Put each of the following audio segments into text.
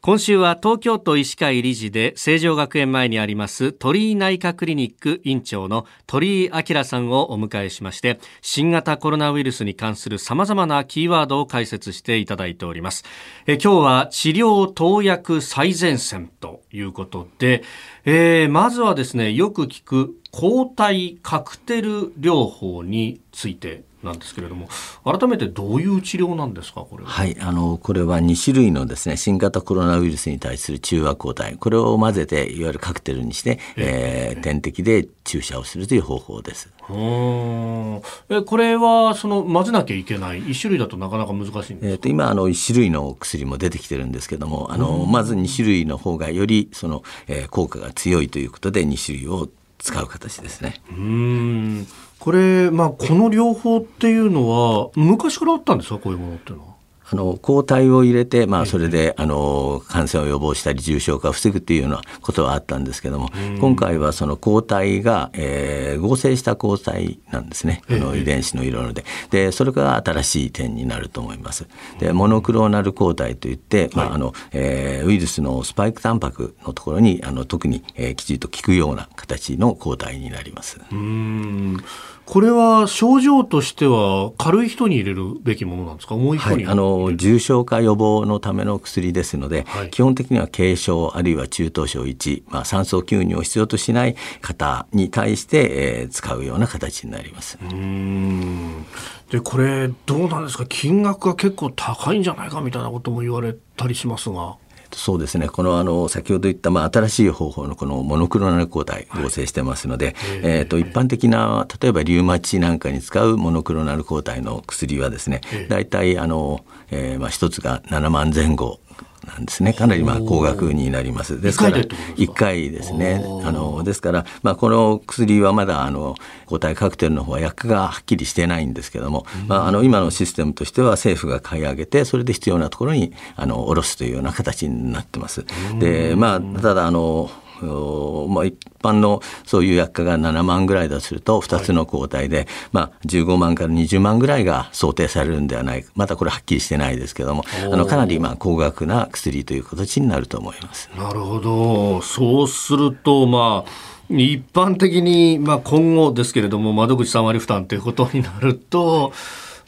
今週は東京都医師会理事で成城学園前にあります鳥居内科クリニック院長の鳥居明さんをお迎えしまして新型コロナウイルスに関する様々なキーワードを解説していただいております。え今日は治療投薬最前線ということで、えー、まずはですねよく聞く抗体カクテル療法についてなんですけれども改めてどういう治療なんですかこれは？はいあのこれは2種類のですね新型コロナウイルスに対する中和抗体。これを混ぜていわゆるカクテルにして、えー、点滴で注射をするという方法です。えこれはその混ぜなきゃいけない1種類だとなかなか難しいんですえーと、今あの1種類の薬も出てきてるんですけどもあのまず2種類の方がよりその、えー、効果が強いということで2種類を使う形ですね。うんこれ、まあ、この両方っていうのは昔からあったんですか？こういうものっていうのは。あの抗体を入れて、まあ、それであの感染を予防したり重症化を防ぐというようなことはあったんですけども、今回はその抗体が、えー、合成した抗体なんですね、あの遺伝子の色ので。でそれが新しい点になると思います。でモノクローナル抗体といって、まああのえー、ウイルスのスパイクタンパクのところにあの特に、えー、きちんと効くような形の抗体になります。うん。これは症状としては軽い人に入れるべきものなんですか？重い人に、はい、あの重症化予防のための薬ですので、はい、基本的には軽症あるいは中等症1、まあ、酸素吸入を必要としない方に対して、えー、使うような形になります。うんでこれどうなんですか？金額が結構高いんじゃないかみたいなことも言われたりしますが。そうですね。このあの先ほど言ったまあ新しい方法のこのモノクロナル抗体合成してますので、はい、えー、と一般的な例えばリウマチなんかに使うモノクロナル抗体の薬はですね大体あの、えー、まあ一つが7万前後なんですね。かなりまあ高額になります。ですから、1回ですね。あの、ですから、まあこの薬はまだあの、抗体カクテルの方は薬がはっきりしてないんですけども、まああの、今のシステムとしては政府が買い上げて、それで必要なところに、あの、下ろすというような形になってます。で、まあ、ただあの、まあ、一般のそういう薬価が7万ぐらいだとすると2つの抗体で、はい、まあ、15万から20万ぐらいが想定されるんではないか。またこれはっきりしてないですけどもあのかなりまあ高額な薬という形になると思います。なるほど。そうするとまあ一般的に、まあ、今後ですけれども窓口3割負担ということになると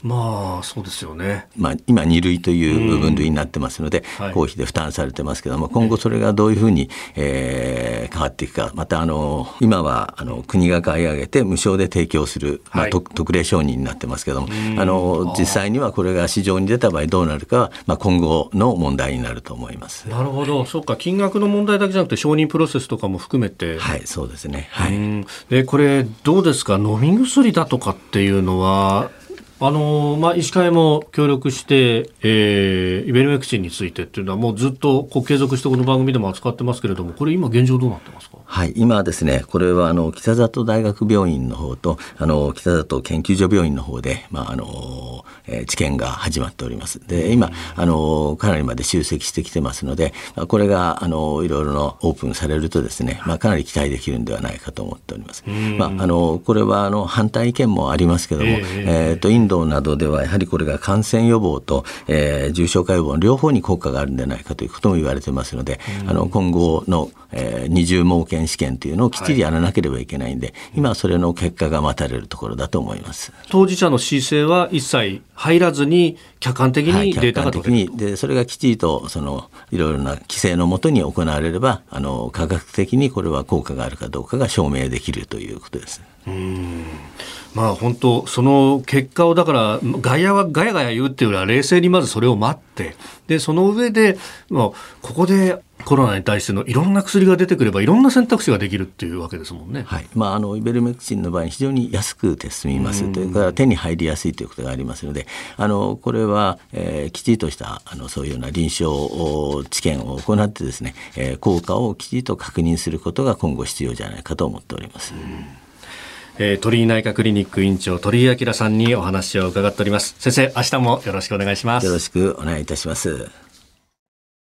まあそうですよね、まあ、今2類という分類になってますので、うん。公費で負担されてますけども今後それがどういうふうに、えー、変わっていくか。またあの今はあの国が買い上げて無償で提供する、まあ、特例承認になってますけどもあの実際にはこれが市場に出た場合どうなるかは、まあ、今後の問題になると思います。なるほど。そうか。金額の問題だけじゃなくて承認プロセスとかも含めて。はいそうですね、はい、でこれどうですか？飲み薬だとかっていうのはあのまあ、医師会も協力して、えー、イベルメクチンについてっていうのはもうずっとこう継続してこの番組でも扱ってますけれどもこれ今現状どうなってますか？はい、今ですね、これはあの北里大学病院の方とあの北里研究所病院の方で、まああのえー、治験が始まっております。で、今あのかなりまで集積してきてますので、これがあのいろいろのオープンされるとですね、まあかなり期待できるんではないかと思っております。まああのこれはあの反対意見もありますけども、えー、えー、とインドなどではやはりこれが感染予防と、えー、重症化予防の両方に効果があるんではないかということも言われてますので、あの今後の、えー、二重盲検試験というのをきっちりやらなければいけないんで、はい、今それの結果が待たれるところだと思います。当事者の申請は一切入らずに客観的にデータが取れる、はい、でそれがきちりとそのいろいろな規制のもとに行われればあの科学的にこれは効果があるかどうかが証明できるということです。うんまあ本当その結果をだからガヤはガヤガヤ言うっていうよりは冷静にまずそれを待ってでその上でもうここでコロナに対してのいろんな薬が出てくればいろんな選択肢ができるっていうわけですもんね。はい。まああのイベルメクチンの場合非常に安くて済みますというか手に入りやすいということがありますので、あのこれは、えー、きちりとしたあのそういうような臨床治験を行ってですね、えー、効果をきちりと確認することが今後必要じゃないかと思っております。えー、鳥居内科クリニック院長鳥居明さんにお話を伺っております。先生明日もよろしくお願いします。よろしくお願いいたします。